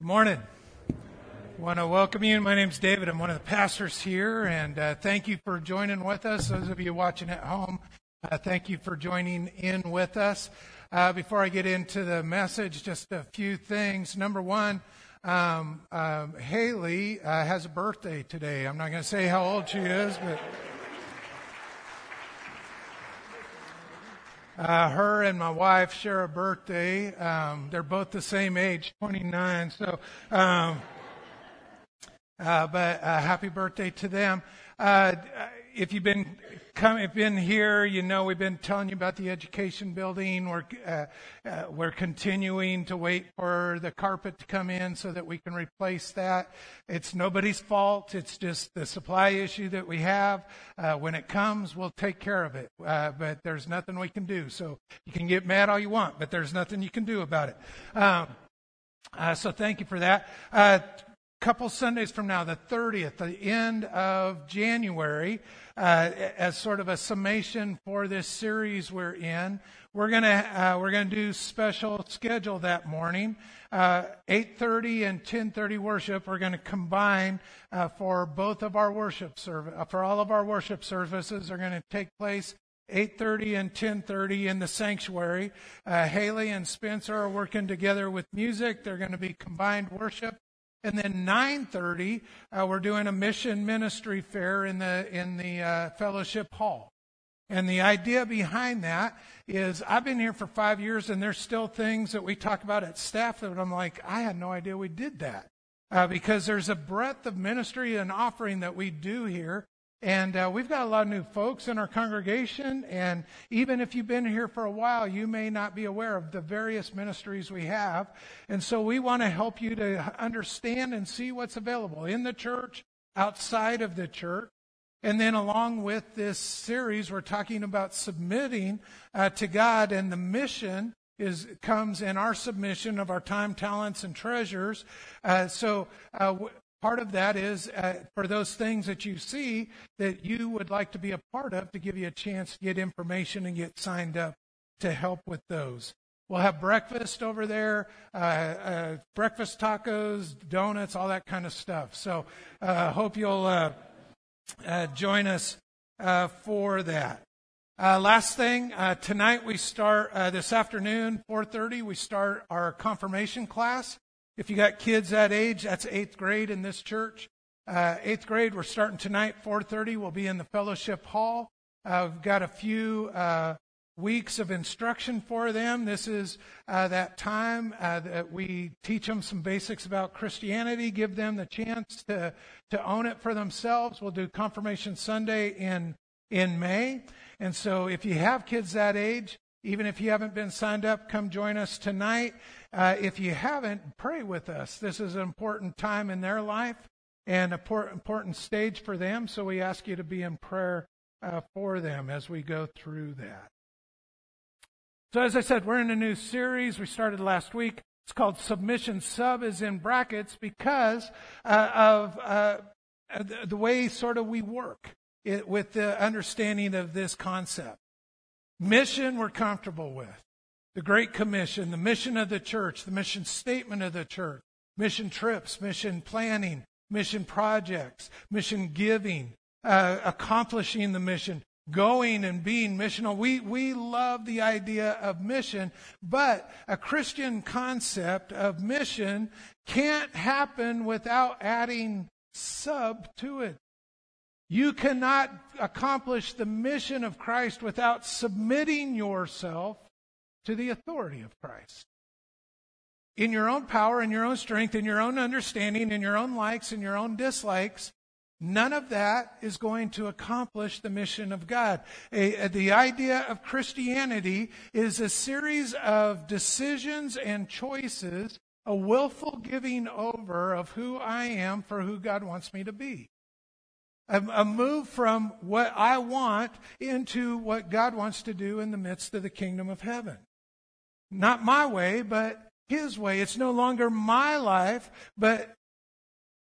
Good morning. I want to welcome you. My name's David. I'm one of the pastors here, and uh, thank you for joining with us. Those of you watching at home, uh, thank you for joining in with us. Uh, before I get into the message, just a few things. Number one, um, um, Haley uh, has a birthday today. I'm not going to say how old she is, but. Uh, her and my wife share a birthday. Um, they're both the same age, 29. So, um, uh, but uh, happy birthday to them. Uh, if you've been come, if been here, you know we've been telling you about the education building. We're uh, uh, we're continuing to wait for the carpet to come in so that we can replace that. It's nobody's fault. It's just the supply issue that we have. Uh, when it comes, we'll take care of it. Uh, but there's nothing we can do. So you can get mad all you want, but there's nothing you can do about it. Um, uh, so thank you for that. Uh, couple Sundays from now, the 30th, the end of January, uh, as sort of a summation for this series we're in, we're gonna uh, we're gonna do special schedule that morning, uh, 8:30 and 10:30 worship. We're gonna combine uh, for both of our worship service uh, for all of our worship services are to take place 8.30 and 10.30 in the sanctuary. Uh, Haley and Spencer are working together with music. They're going to be combined worship. And then 9:30, uh, we're doing a mission ministry fair in the in the uh, fellowship hall. And the idea behind that is I've been here for five years, and there's still things that we talk about at staff that I'm like, I had no idea we did that. Uh, because there's a breadth of ministry and offering that we do here and uh, we've got a lot of new folks in our congregation. And even if you've been here for a while, you may not be aware of the various ministries we have. And so we want to help you to understand and see what's available in the church, outside of the church. And then, along with this series, we're talking about submitting uh, to God, and the mission is comes in our submission of our time, talents, and treasures. Uh, so, uh, Part of that is uh, for those things that you see that you would like to be a part of to give you a chance to get information and get signed up to help with those. We'll have breakfast over there, uh, uh, breakfast tacos, donuts, all that kind of stuff. So uh, hope you'll uh, uh, join us for that. last thing, tonight we start this afternoon, 4:30. We start our confirmation class. If you got kids that age, that's eighth grade in this church. Uh, eighth grade, we're starting tonight, 4:30. We'll be in the fellowship hall. Uh, we've got a few uh, weeks of instruction for them. This is uh, that time uh, that we teach them some basics about Christianity, give them the chance to to own it for themselves. We'll do Confirmation Sunday in in May, and so if you have kids that age, even if you haven't been signed up, come join us tonight. Uh, if you haven't, pray with us. This is an important time in their life and an important stage for them. So we ask you to be in prayer uh, for them as we go through that. So, as I said, we're in a new series we started last week. It's called Submission. Sub is in brackets because uh, of uh, the way sort of we work it, with the understanding of this concept. Mission we're comfortable with the Great Commission, the mission of the church, the mission statement of the church, mission trips, mission planning, mission projects, mission giving, uh, accomplishing the mission, going and being missional. We, we love the idea of mission, but a Christian concept of mission can't happen without adding sub to it. You cannot accomplish the mission of Christ without submitting yourself to the authority of Christ. In your own power, in your own strength, in your own understanding, in your own likes and your own dislikes, none of that is going to accomplish the mission of God. A, a, the idea of Christianity is a series of decisions and choices, a willful giving over of who I am for who God wants me to be. A, a move from what I want into what God wants to do in the midst of the kingdom of heaven. Not my way, but His way. It's no longer my life, but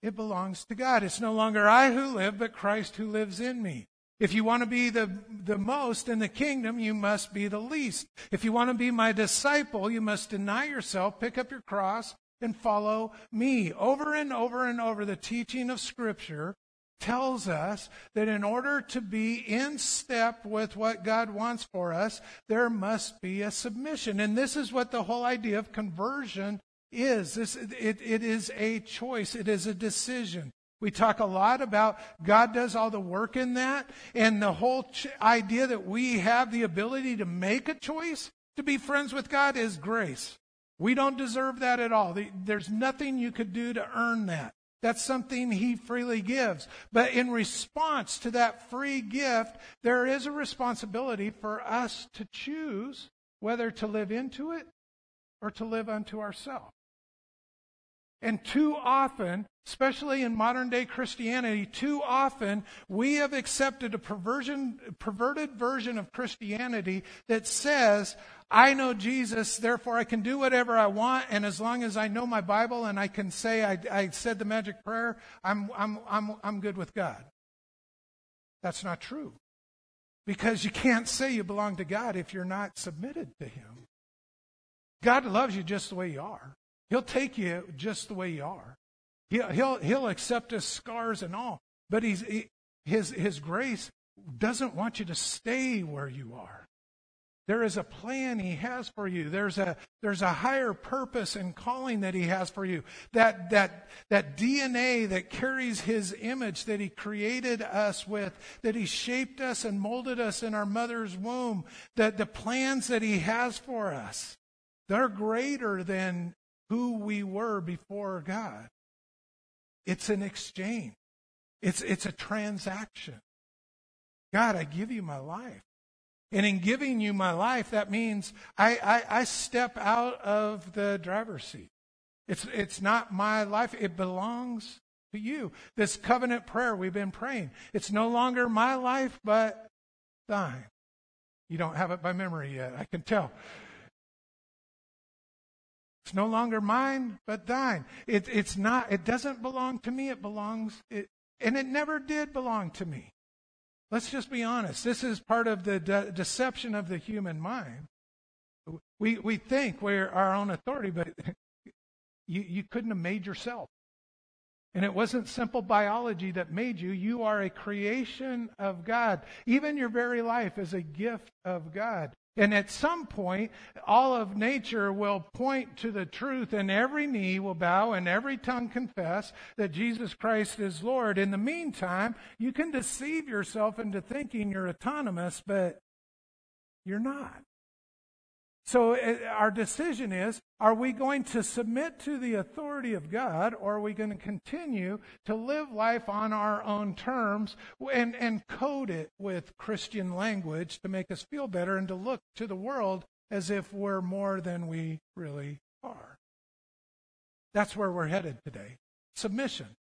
it belongs to God. It's no longer I who live, but Christ who lives in me. If you want to be the, the most in the kingdom, you must be the least. If you want to be my disciple, you must deny yourself, pick up your cross, and follow me. Over and over and over, the teaching of Scripture tells us that in order to be in step with what God wants for us, there must be a submission. And this is what the whole idea of conversion is. This, it, it is a choice. It is a decision. We talk a lot about God does all the work in that. And the whole ch- idea that we have the ability to make a choice to be friends with God is grace. We don't deserve that at all. There's nothing you could do to earn that. That's something he freely gives. But in response to that free gift, there is a responsibility for us to choose whether to live into it or to live unto ourselves. And too often, especially in modern day Christianity, too often we have accepted a perversion, perverted version of Christianity that says, I know Jesus, therefore I can do whatever I want, and as long as I know my Bible and I can say I, I said the magic prayer, I'm, I'm, I'm, I'm good with God. That's not true. Because you can't say you belong to God if you're not submitted to Him. God loves you just the way you are. He'll take you just the way you are. He'll, he'll, he'll accept his scars and all. But he's, he, his, his grace doesn't want you to stay where you are. There is a plan he has for you. There's a, there's a higher purpose and calling that he has for you. That, that, that DNA that carries his image that he created us with, that he shaped us and molded us in our mother's womb, that the plans that he has for us, they're greater than who we were before God. It's an exchange. It's, it's a transaction. God, I give you my life. And in giving you my life, that means I, I, I step out of the driver's seat. It's, it's not my life. It belongs to you. This covenant prayer we've been praying. It's no longer my life, but thine. You don't have it by memory yet. I can tell. It's no longer mine, but thine. It, it's not, it doesn't belong to me. It belongs, it, and it never did belong to me. Let's just be honest. This is part of the de- deception of the human mind. We, we think we're our own authority, but you, you couldn't have made yourself. And it wasn't simple biology that made you. You are a creation of God. Even your very life is a gift of God. And at some point, all of nature will point to the truth, and every knee will bow and every tongue confess that Jesus Christ is Lord. In the meantime, you can deceive yourself into thinking you're autonomous, but you're not. So uh, our decision is are we going to submit to the authority of God or are we going to continue to live life on our own terms and, and code it with Christian language to make us feel better and to look to the world as if we're more than we really are? That's where we're headed today. Submission.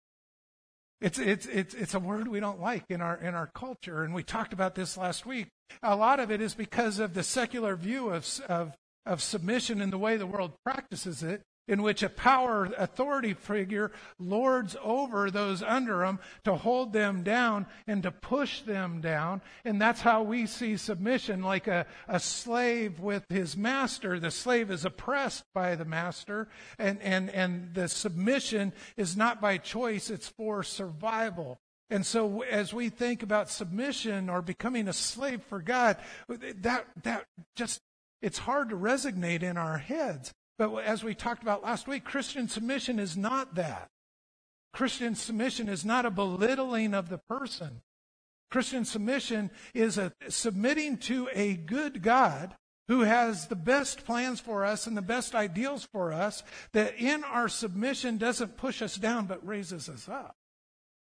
It's, it's, it's, it's a word we don't like in our, in our culture, and we talked about this last week. A lot of it is because of the secular view of, of, of submission and the way the world practices it, in which a power authority figure lords over those under them to hold them down and to push them down. And that's how we see submission like a, a slave with his master. The slave is oppressed by the master, and, and, and the submission is not by choice, it's for survival. And so as we think about submission or becoming a slave for God, that, that just, it's hard to resonate in our heads. But as we talked about last week, Christian submission is not that. Christian submission is not a belittling of the person. Christian submission is a submitting to a good God who has the best plans for us and the best ideals for us that in our submission doesn't push us down but raises us up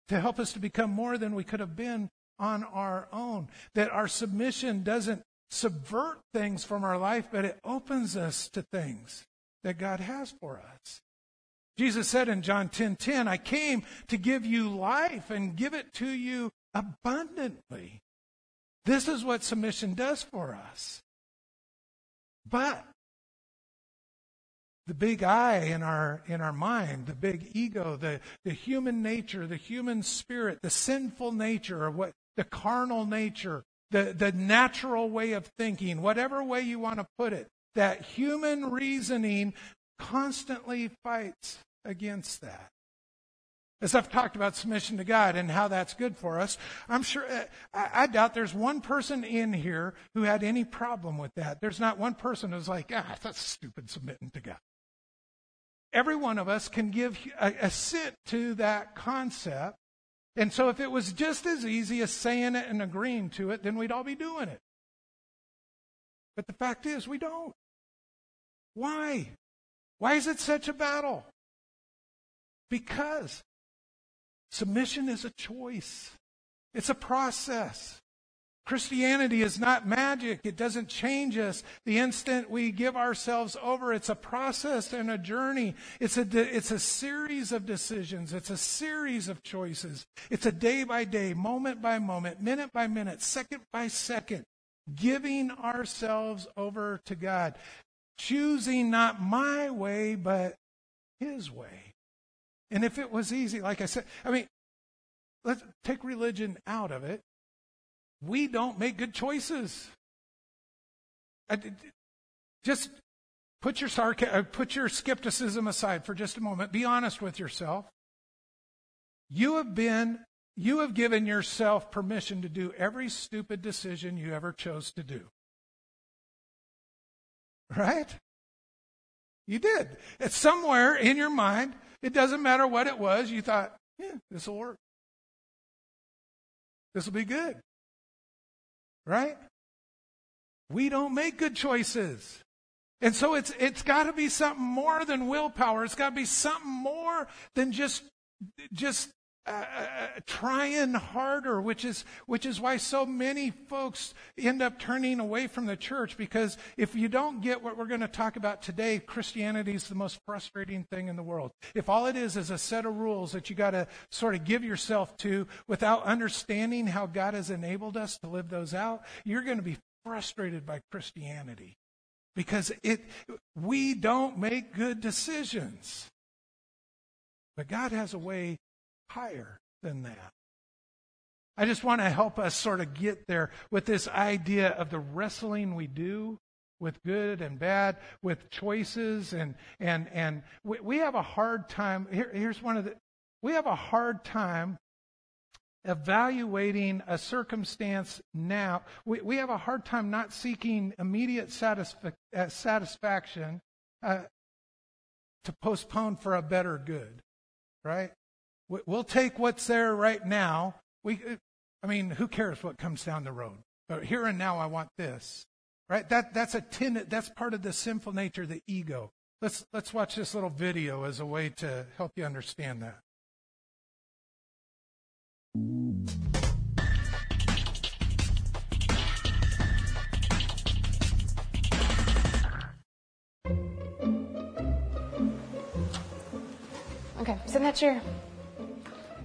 to help us to become more than we could have been on our own. That our submission doesn't subvert things from our life, but it opens us to things that God has for us. Jesus said in John 10:10, 10, 10, I came to give you life and give it to you abundantly. This is what submission does for us. But the big I in our in our mind, the big ego, the, the human nature, the human spirit, the sinful nature of what the carnal nature, the, the natural way of thinking, whatever way you want to put it, that human reasoning constantly fights against that. As I've talked about submission to God and how that's good for us, I'm sure, uh, I, doubt there's one person in here who had any problem with that. There's not one person who's like, ah, that's stupid submitting to God. Every one of us can give a, assent to that concept. And so if it was just as easy as saying it and agreeing to it, then we'd all be doing it. But the fact is, we don't. Why? Why is it such a battle? Because submission is a choice. It's a process. Christianity is not magic. It doesn't change us the instant we give ourselves over. It's a process and a journey. It's a, it's a series of decisions. It's a series of choices. It's a day by day, moment by moment, minute by minute, second by second, giving ourselves over to God choosing not my way, but his way. And if it was easy, like I said, I mean, let's take religion out of it. We don't make good choices. Just put your sarca- uh, put your skepticism aside for just a moment. Be honest with yourself. You have been you have given yourself permission to do every stupid decision you ever chose to do. Right? You did. It's somewhere in your mind. It doesn't matter what it was. You thought, yeah, this will work. This will be good. Right? We don't make good choices. And so it's, it's got to be something more than willpower. It's got to be something more than just, just uh, uh, trying harder, which is which is why so many folks end up turning away from the church. Because if you don't get what we're going to talk about today, Christianity is the most frustrating thing in the world. If all it is is a set of rules that you got to sort of give yourself to without understanding how God has enabled us to live those out, you're going to be frustrated by Christianity because it we don't make good decisions. But God has a way higher than that. I just want to help us sort of get there with this idea of the wrestling we do with good and bad, with choices, and and and we, we have a hard time. Here, here's one of the. We have a hard time evaluating a circumstance now. We we have a hard time not seeking immediate uh, satisfaction uh, to postpone for a better good, right? We'll take what's there right now. We, I mean, who cares what comes down the road? But here and now, I want this. Right? That, that's a ten, that's part of the sinful nature, the ego. Let's, let's watch this little video as a way to help you understand that. Okay, sit in that chair.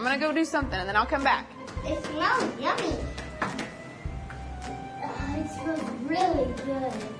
I'm gonna go do something and then I'll come back. It smells yummy. Uh, it smells really good.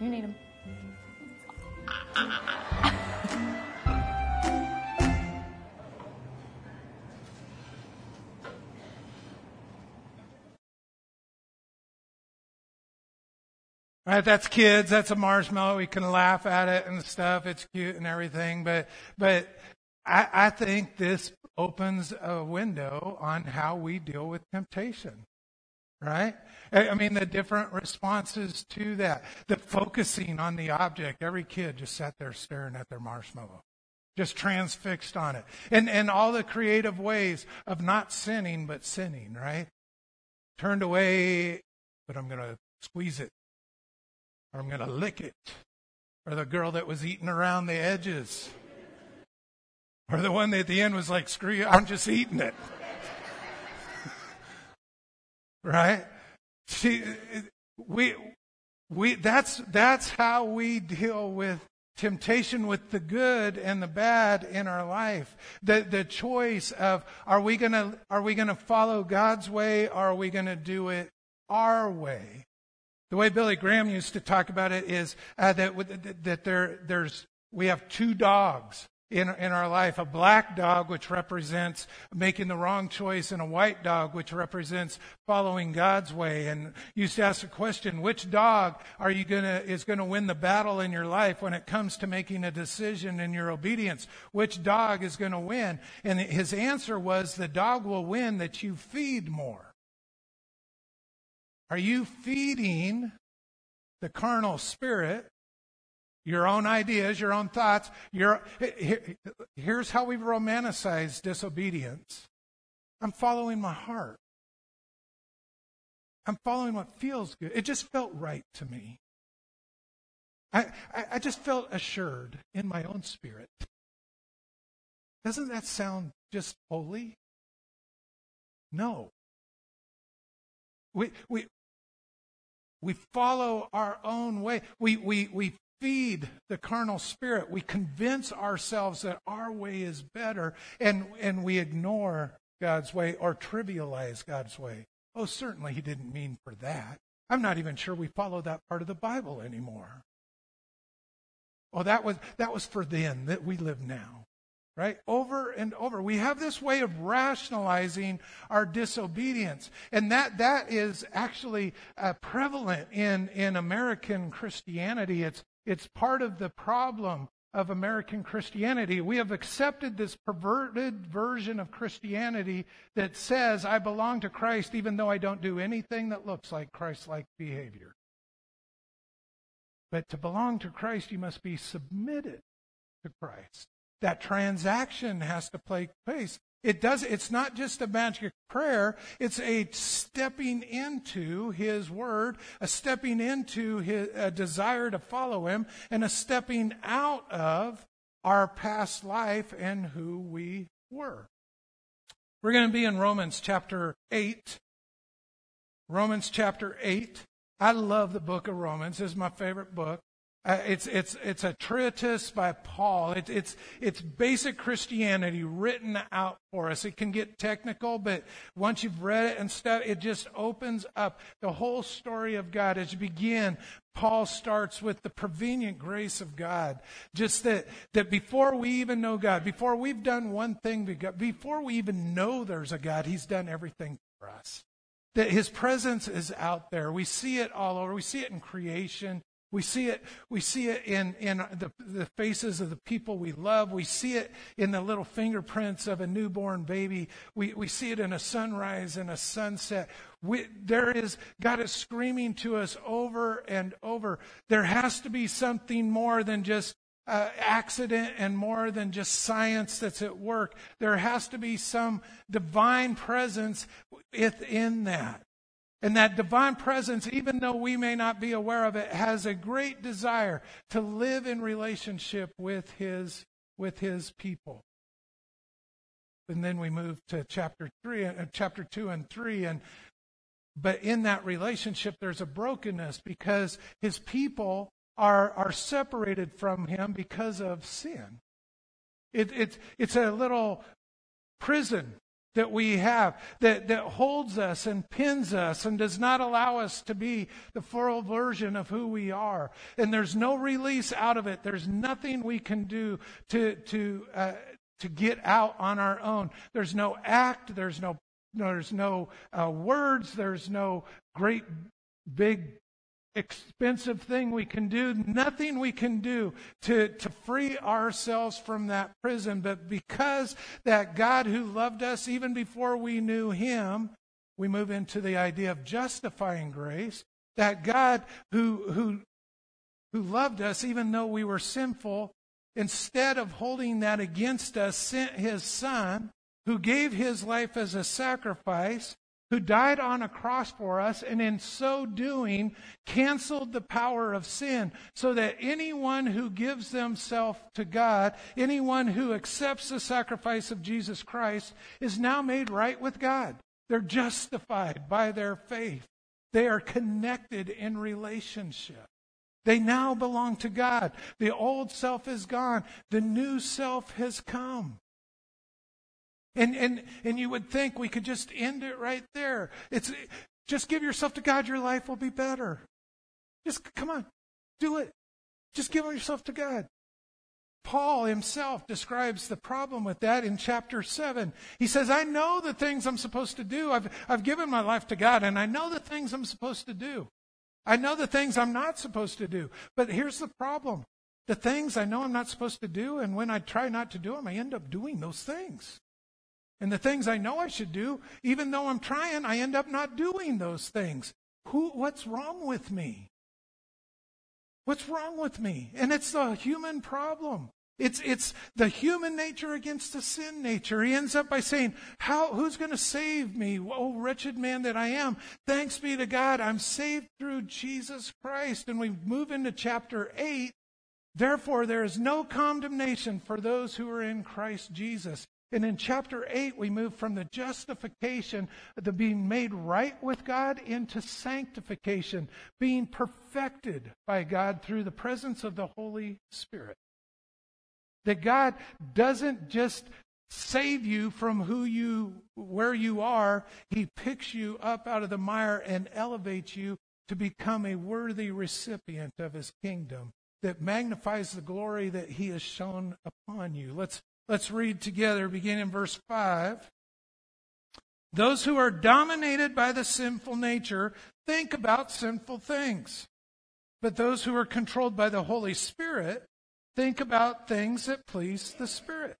You need them. Right, that's kids. That's a marshmallow. We can laugh at it and stuff. It's cute and everything. But, but I, I think this opens a window on how we deal with temptation. Right? I mean, the different responses to that. The focusing on the object. Every kid just sat there staring at their marshmallow. Just transfixed on it. And, and all the creative ways of not sinning, but sinning, right? Turned away, but I'm going to squeeze it or I'm going to lick it, or the girl that was eating around the edges, or the one that at the end was like, screw you, I'm just eating it. Right? See, we, we, that's, that's how we deal with temptation with the good and the bad in our life. The, the choice of, are we gonna, are we gonna follow God's way or are we gonna do it our way? The way Billy Graham used to talk about it is uh, that, that there, there's, we have two dogs in, in our life a black dog, which represents making the wrong choice, and a white dog, which represents following God's way. And used to ask the question, which dog are you gonna, is going to win the battle in your life when it comes to making a decision in your obedience? Which dog is going to win? And his answer was, the dog will win that you feed more. Are you feeding the carnal spirit, your own ideas, your own thoughts? Your, here, here's how we romanticize disobedience I'm following my heart. I'm following what feels good. It just felt right to me. I, I, I just felt assured in my own spirit. Doesn't that sound just holy? No. We, we, we follow our own way. We, we, we feed the carnal spirit. We convince ourselves that our way is better, and, and we ignore God's way or trivialize God's way. Oh, certainly he didn't mean for that. I'm not even sure we follow that part of the Bible anymore. Oh, that was, that was for then, that we live now right? Over and over. We have this way of rationalizing our disobedience. And that, that is actually uh, prevalent in, in American Christianity. It's, it's part of the problem of American Christianity. We have accepted this perverted version of Christianity that says, I belong to Christ even though I don't do anything that looks like Christ like behavior. But to belong to Christ, you must be submitted to Christ that transaction has to take place. It does, it's not just a magic prayer. It's a stepping into His Word, a stepping into His, a desire to follow Him, and a stepping out of our past life and who we were. We're going to be in Romans chapter 8. Romans chapter 8. I love the book of Romans. It's my favorite book. Uh, it's, it's, it's a treatise by Paul. It, it's, it's basic Christianity written out for us. It can get technical, but once you've read it and stuff, it just opens up the whole story of God. As you begin, Paul starts with the prevenient grace of God. Just that, that before we even know God, before we've done one thing, before we even know there's a God, He's done everything for us. That His presence is out there. We see it all over. We see it in creation. We see it, we see it in, in the, the faces of the people we love. We see it in the little fingerprints of a newborn baby. We, we see it in a sunrise and a sunset. We, there is, God is screaming to us over and over. There has to be something more than just uh, accident and more than just science that's at work. There has to be some divine presence within that. And that divine presence, even though we may not be aware of it, has a great desire to live in relationship with his, with his people. And then we move to chapter three, uh, chapter two and three, and but in that relationship, there's a brokenness because his people are, are separated from him because of sin. It, it, it's a little prison that we have that, that holds us and pins us and does not allow us to be the full version of who we are. And there's no release out of it. There's nothing we can do to, to, uh, to get out on our own. There's no act. There's no, there's no uh, words. There's no great big expensive thing we can do, nothing we can do to, to free ourselves from that prison. But because that God who loved us even before we knew him, we move into the idea of justifying grace. That God who, who, who loved us even though we were sinful, instead of holding that against us, sent his son who gave his life as a sacrifice who died on a cross for us, and in so doing, canceled the power of sin, so that anyone who gives themselves to God, anyone who accepts the sacrifice of Jesus Christ, is now made right with God. They're justified by their faith. They are connected in relationship. They now belong to God. The old self is gone. The new self has come. And, and, and you would think we could just end it right there. It's, just give yourself to God, your life will be better. Just come on, do it. Just give yourself to God. Paul himself describes the problem with that in chapter 7. He says, I know the things I'm supposed to do. I've, I've given my life to God, and I know the things I'm supposed to do. I know the things I'm not supposed to do. But here's the problem the things I know I'm not supposed to do, and when I try not to do them, I end up doing those things. And the things I know I should do, even though I'm trying, I end up not doing those things. Who, what's wrong with me? What's wrong with me? And it's the human problem. It's, it's the human nature against the sin nature. He ends up by saying, How, who's going to save me? Oh, wretched man that I am. Thanks be to God. I'm saved through Jesus Christ. And we move into chapter 8. Therefore, there is no condemnation for those who are in Christ Jesus. And in chapter 8, we move from the justification, the being made right with God, into sanctification, being perfected by God through the presence of the Holy Spirit. That God doesn't just save you from who you, where you are, He picks you up out of the mire and elevates you to become a worthy recipient of His kingdom that magnifies the glory that He has shown upon you. Let's Let's read together, beginning in verse 5. Those who are dominated by the sinful nature think about sinful things. But those who are controlled by the Holy Spirit think about things that please the Spirit.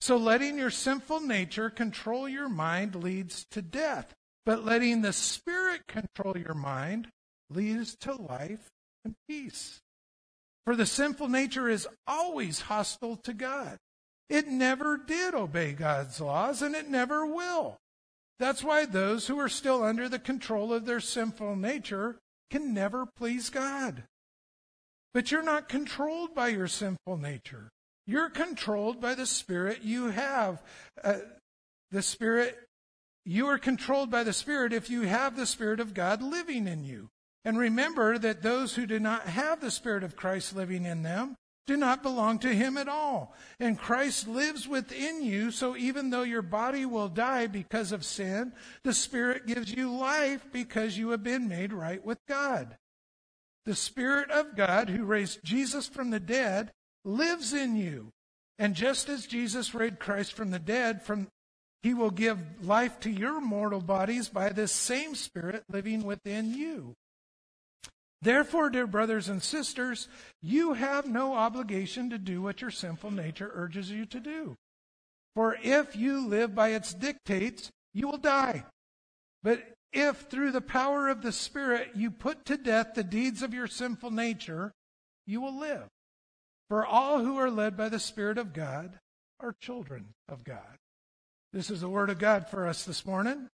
So letting your sinful nature control your mind leads to death. But letting the Spirit control your mind leads to life and peace. For the sinful nature is always hostile to God. It never did obey God's laws, and it never will. That's why those who are still under the control of their sinful nature can never please God. But you're not controlled by your sinful nature. You're controlled by the Spirit you have. Uh, the Spirit, you are controlled by the Spirit if you have the Spirit of God living in you. And remember that those who do not have the Spirit of Christ living in them do not belong to him at all. And Christ lives within you, so even though your body will die because of sin, the Spirit gives you life because you have been made right with God. The Spirit of God, who raised Jesus from the dead, lives in you. And just as Jesus raised Christ from the dead, from he will give life to your mortal bodies by this same Spirit living within you. Therefore, dear brothers and sisters, you have no obligation to do what your sinful nature urges you to do. For if you live by its dictates, you will die. But if through the power of the Spirit you put to death the deeds of your sinful nature, you will live. For all who are led by the Spirit of God are children of God. This is the word of God for us this morning.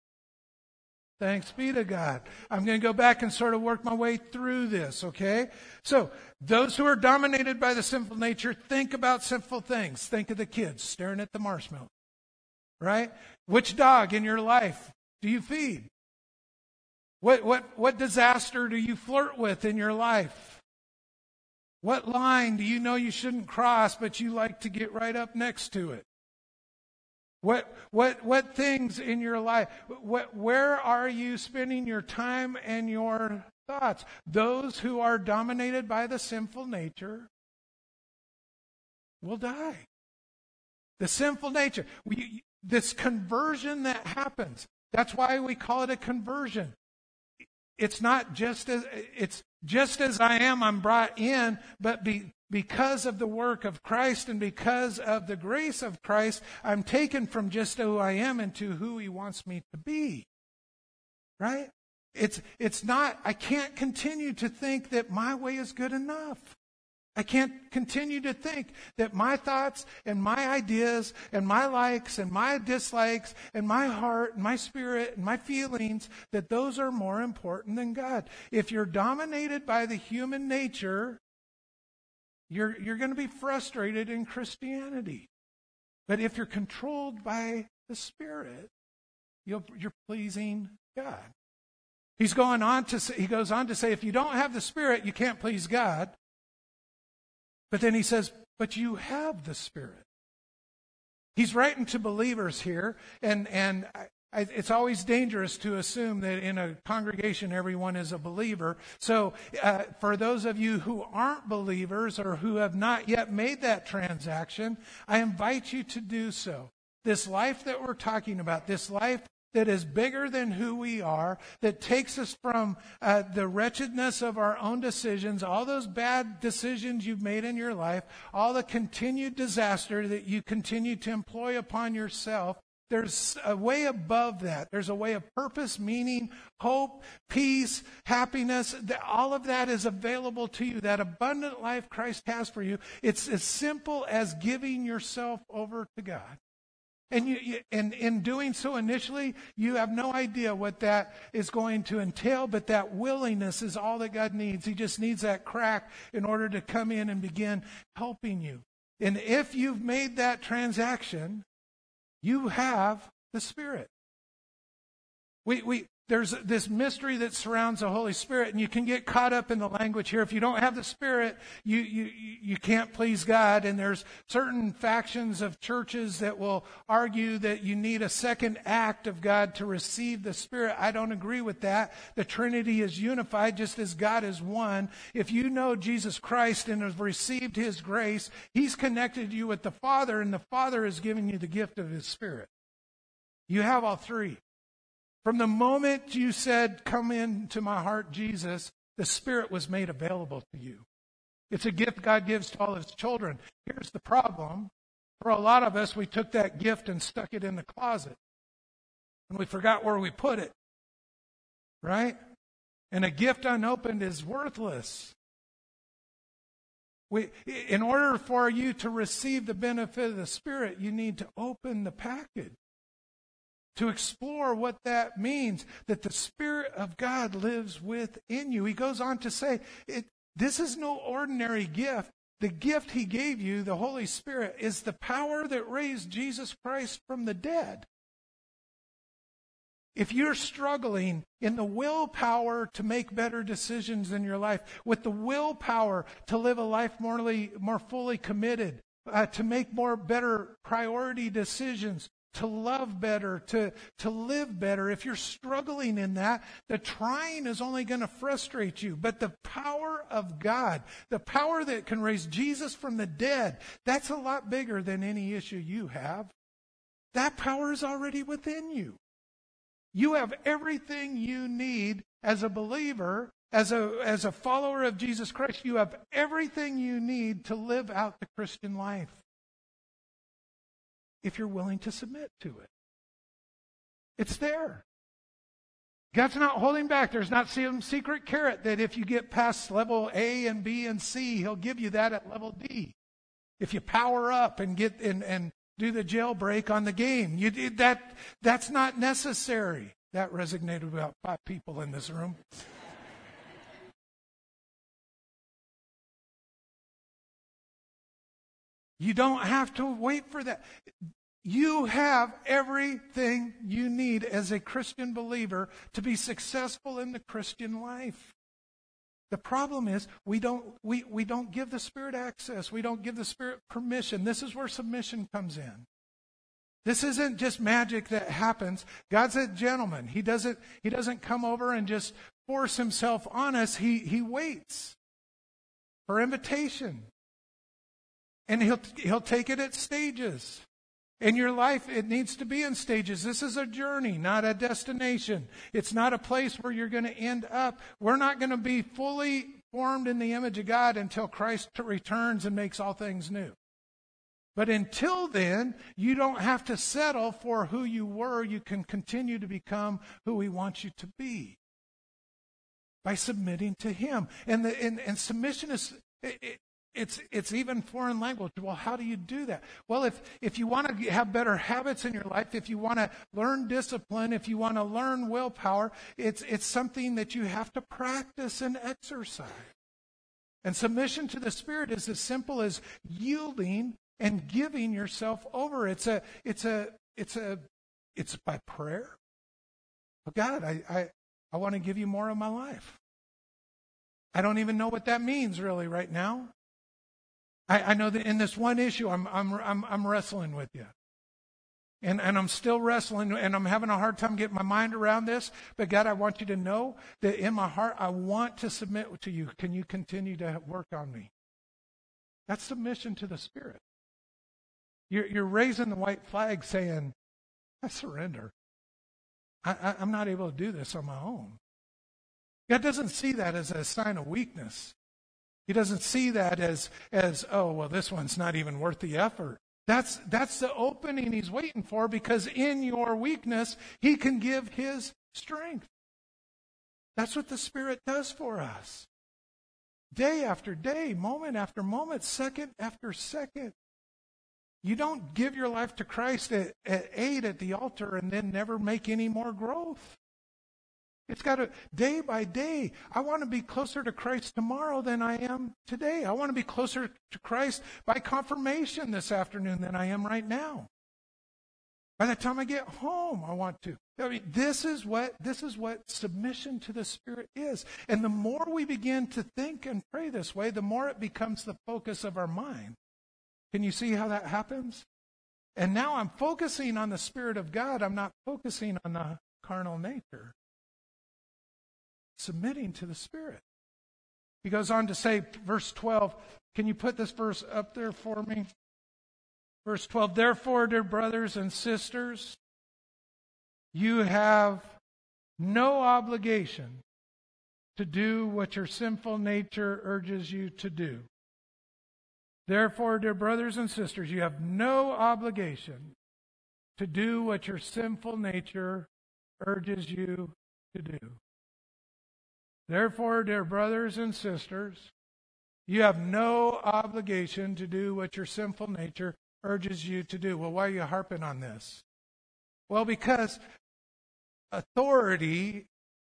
Thanks be to God. I'm going to go back and sort of work my way through this, okay? So, those who are dominated by the sinful nature, think about sinful things. Think of the kids staring at the marshmallow, right? Which dog in your life do you feed? What, what, what disaster do you flirt with in your life? What line do you know you shouldn't cross, but you like to get right up next to it? What, what, what things in your life, what, where are you spending your time and your thoughts? Those who are dominated by the sinful nature will die. The sinful nature. We, this conversion that happens. That's why we call it a conversion. It's not just as, it's just as I am, I'm brought in, but be, because of the work of Christ and because of the grace of Christ, I'm taken from just who I am into who He wants me to be. Right? It's, it's not, I can't continue to think that my way is good enough. I can't continue to think that my thoughts and my ideas and my likes and my dislikes and my heart and my spirit and my feelings, that those are more important than God. If you're dominated by the human nature, you're, you're going to be frustrated in Christianity. But if you're controlled by the Spirit, you are pleasing God. He's going on to say, he goes on to say, if you don't have the Spirit, you can't please God. But then he says, but you have the Spirit. He's writing to believers here, and, and it's always dangerous to assume that in a congregation everyone is a believer. So, uh, for those of you who aren't believers or who have not yet made that transaction, I invite you to do so. This life that we're talking about, this life that is bigger than who we are, that takes us from uh, the wretchedness of our own decisions, all those bad decisions you've made in your life, all the continued disaster that you continue to employ upon yourself, there's a way above that. There's a way of purpose, meaning, hope, peace, happiness. All of that is available to you. That abundant life Christ has for you. It's as simple as giving yourself over to God. And, you, you, and in doing so initially, you have no idea what that is going to entail, but that willingness is all that God needs. He just needs that crack in order to come in and begin helping you. And if you've made that transaction, you have the Spirit. We, we, there's this mystery that surrounds the Holy Spirit, and you can get caught up in the language here. If you don't have the Spirit, you, you, you can't please God. And there's certain factions of churches that will argue that you need a second act of God to receive the Spirit. I don't agree with that. The Trinity is unified just as God is one. If you know Jesus Christ and have received His grace, He's connected you with the Father, and the Father is giving you the gift of His Spirit. You have all three. From the moment you said, Come into my heart, Jesus, the Spirit was made available to you. It's a gift God gives to all his children. Here's the problem. For a lot of us, we took that gift and stuck it in the closet. And we forgot where we put it. Right? And a gift unopened is worthless. We, in order for you to receive the benefit of the Spirit, you need to open the package to explore what that means that the Spirit of God lives within you. He goes on to say, it, This is no ordinary gift. The gift He gave you, the Holy Spirit, is the power that raised Jesus Christ from the dead. If you're struggling in the willpower to make better decisions in your life, with the willpower to live a life morally, more fully committed, uh, to make more better priority decisions, to love better, to, to live better, if you're struggling in that, the trying is only going to frustrate you. But the power of God, the power that can raise Jesus from the dead, that's a lot bigger than any issue you have. That power is already within you. You have everything you need as a believer, as a, as a follower of Jesus Christ. You have everything you need to live out the Christian life if you're willing to submit to it. It's there. God's not holding back. There's not some secret carrot that if you get past level A and B and C, He'll give you that at level D. If you power up and get and, and do the jailbreak on the game, you did that that's not necessary. That resonated with about five people in this room. You don't have to wait for that. You have everything you need as a Christian believer to be successful in the Christian life. The problem is we don't, we, we don't give the Spirit access. We don't give the Spirit permission. This is where submission comes in. This isn't just magic that happens. God's a gentleman. He doesn't, he doesn't come over and just force himself on us. He, he waits for invitation. And he'll, he'll take it at stages. In your life, it needs to be in stages. This is a journey, not a destination. It's not a place where you're going to end up. We're not going to be fully formed in the image of God until Christ returns and makes all things new. But until then, you don't have to settle for who you were. You can continue to become who He wants you to be by submitting to Him. And, the, and, and submission is, it, it's, it's even foreign language. Well, how do you do that? Well, if, if you want to have better habits in your life, if you want to learn discipline, if you want to learn willpower, it's, it's something that you have to practice and exercise. And submission to the Spirit is as simple as yielding and giving yourself over. It's a, it's a, it's a, it's by prayer. Oh God, I, I, I want to give you more of my life. I don't even know what that means really right now. I, I know that in this one issue, I'm, I'm, I'm, I'm wrestling with you. And, and I'm still wrestling and I'm having a hard time getting my mind around this. But God, I want you to know that in my heart, I want to submit to you. Can you continue to work on me? That's submission to the Spirit. You're, you're raising the white flag saying, I surrender. I, I'm not able to do this on my own. God doesn't see that as a sign of weakness. He doesn't see that as, as, oh, well, this one's not even worth the effort. That's, that's the opening he's waiting for because in your weakness, he can give his strength. That's what the Spirit does for us. Day after day, moment after moment, second after second. You don't give your life to Christ at, at eight at the altar and then never make any more growth. It's got to, day by day, I want to be closer to Christ tomorrow than I am today. I want to be closer to Christ by confirmation this afternoon than I am right now. By the time I get home, I want to. I mean, this is what, this is what submission to the Spirit is. And the more we begin to think and pray this way, the more it becomes the focus of our mind. Can you see how that happens? And now I'm focusing on the Spirit of God. I'm not focusing on the carnal nature submitting to the Spirit. He goes on to say, verse 12, can you put this verse up there for me? Verse 12, therefore, dear brothers and sisters, you have no obligation to do what your sinful nature urges you to do. Therefore, dear brothers and sisters, you have no obligation to do what your sinful nature urges you to do. Therefore, dear brothers and sisters, you have no obligation to do what your sinful nature urges you to do. Well, why are you harping on this? Well, because authority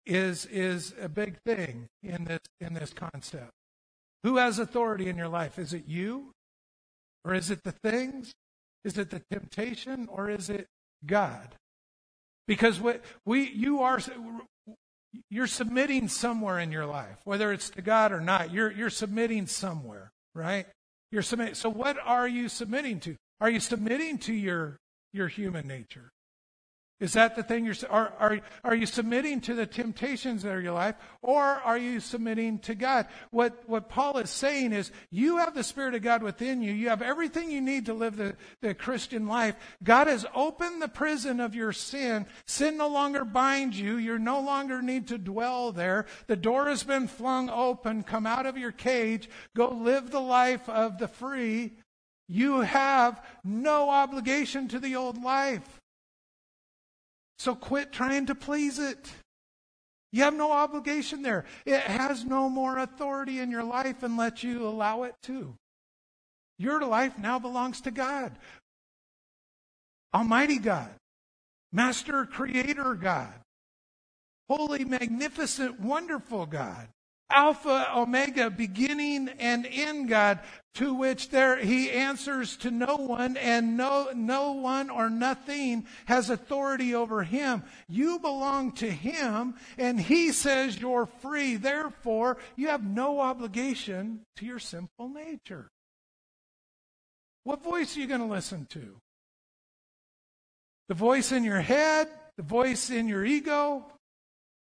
is is a big thing in this in this concept. Who has authority in your life? Is it you? Or is it the things? Is it the temptation or is it God? Because what we you are you're submitting somewhere in your life, whether it's to God or not. You're, you're submitting somewhere, right? You're submitting. So what are you submitting to? Are you submitting to your, your human nature? Is that the thing you're, are, are, are you submitting to the temptations of your life or are you submitting to God? What, what Paul is saying is you have the Spirit of God within you. You have everything you need to live the, the Christian life. God has opened the prison of your sin. Sin no longer binds you. You no longer need to dwell there. The door has been flung open. Come out of your cage. Go live the life of the free. You have no obligation to the old life. So quit trying to please it. You have no obligation there. It has no more authority in your life unless you allow it to. Your life now belongs to God. Almighty God. Master Creator God. holy, magnificent, wonderful God. Alpha, Omega, beginning and end God, to which there he answers to no one, and no, no one or nothing has authority over him. You belong to him, and he says you're free. Therefore, you have no obligation to your sinful nature. What voice are you going to listen to? The voice in your head, the voice in your ego,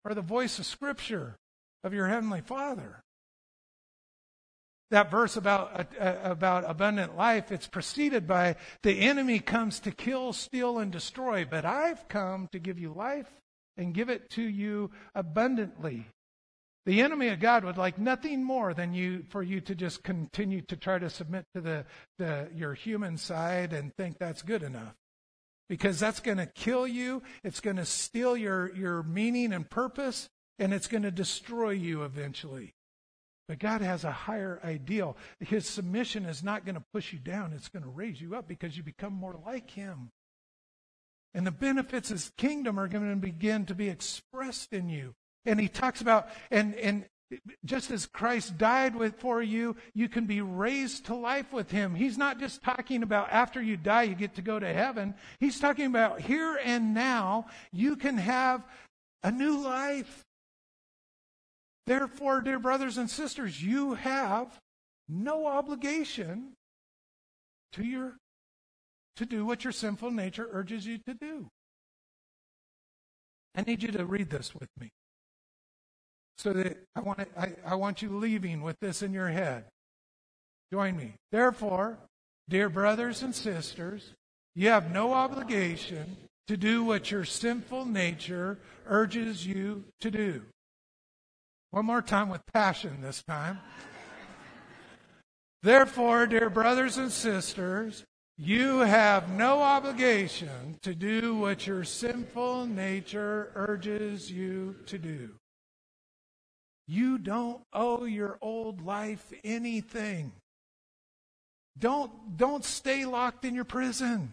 or the voice of Scripture of your Heavenly Father? That verse about, uh, about abundant life, it's preceded by the enemy comes to kill, steal, and destroy, but I've come to give you life and give it to you abundantly. The enemy of God would like nothing more than you for you to just continue to try to submit to the, the your human side and think that's good enough because that's going to kill you. It's going to steal your, your meaning and purpose, and it's going to destroy you eventually. But God has a higher ideal. His submission is not going to push you down, it's going to raise you up because you become more like Him. And the benefits of His kingdom are going to begin to be expressed in you. And He talks about, and, and just as Christ died with, for you, you can be raised to life with him. He's not just talking about after you die, you get to go to heaven. He's talking about here and now, you can have a new life. Therefore, dear brothers and sisters, you have no obligation to your to do what your sinful nature urges you to do. I need you to read this with me so that I want, to, I, I want you leaving with this in your head. Join me. Therefore, dear brothers and sisters, you have no obligation to do what your sinful nature urges you to do. One more time with passion this time. Therefore, dear brothers and sisters, you have no obligation to do what your sinful nature urges you to do. You don't owe your old life anything. Don't, don't stay locked in your prison.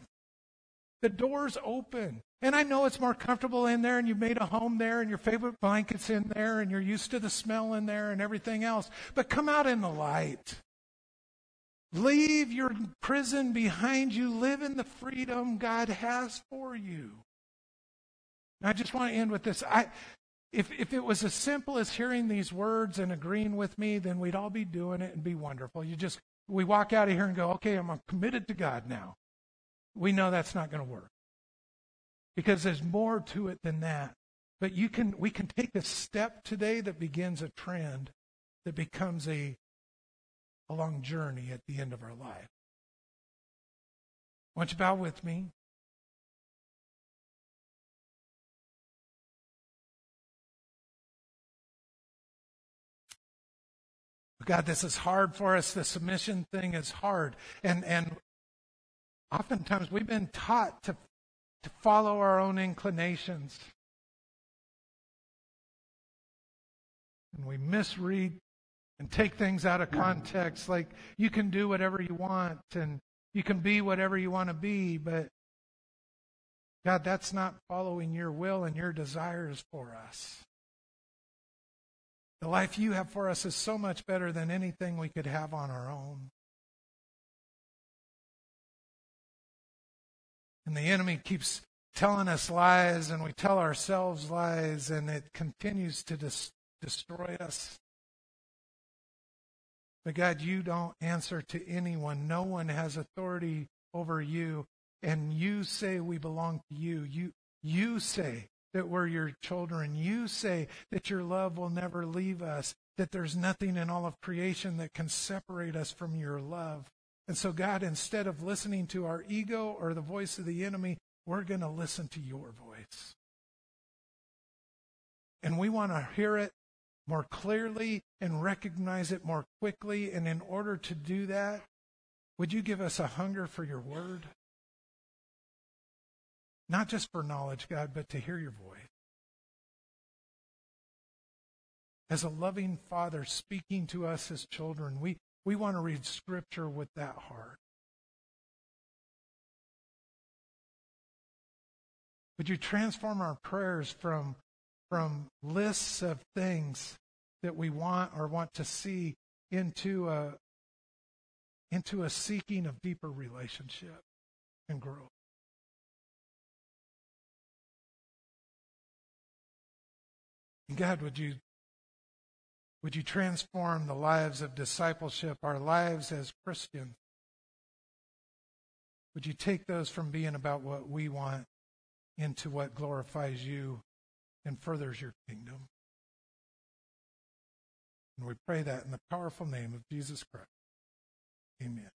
The door's open. And I know it's more comfortable in there and you've made a home there and your favorite blanket's in there and you're used to the smell in there and everything else. But come out in the light. Leave your prison behind you. Live in the freedom God has for you. I just want to end with this. I, if, if it was as simple as hearing these words and agreeing with me, then we'd all be doing it and be wonderful. You just, we walk out of here and go, okay, I'm committed to God now. We know that's not going to work. Because there's more to it than that. But you can, we can take a step today that begins a trend that becomes a, a long journey at the end of our life. Why don't you bow with me? God, this is hard for us. The submission thing is hard. And, and oftentimes we've been taught to, to follow our own inclinations. And we misread and take things out of context like you can do whatever you want and you can be whatever you want to be, but God, that's not following your will and your desires for us. The life you have for us is so much better than anything we could have on our own. And the enemy keeps telling us lies, and we tell ourselves lies, and it continues to dis- destroy us. But God, you don't answer to anyone. No one has authority over you. And you say we belong to you. You, you say that we're your children. You say that your love will never leave us, that there's nothing in all of creation that can separate us from your love. And so, God, instead of listening to our ego or the voice of the enemy, we're going to listen to your voice. And we want to hear it more clearly and recognize it more quickly. And in order to do that, would you give us a hunger for your word? Not just for knowledge, God, but to hear your voice. As a loving father speaking to us as children, we, we want to read scripture with that heart. Would you transform our prayers from from lists of things that we want or want to see into a into a seeking of deeper relationship and growth. And God, would you would you transform the lives of discipleship, our lives as Christians? Would you take those from being about what we want into what glorifies you and furthers your kingdom? And we pray that in the powerful name of Jesus Christ. Amen.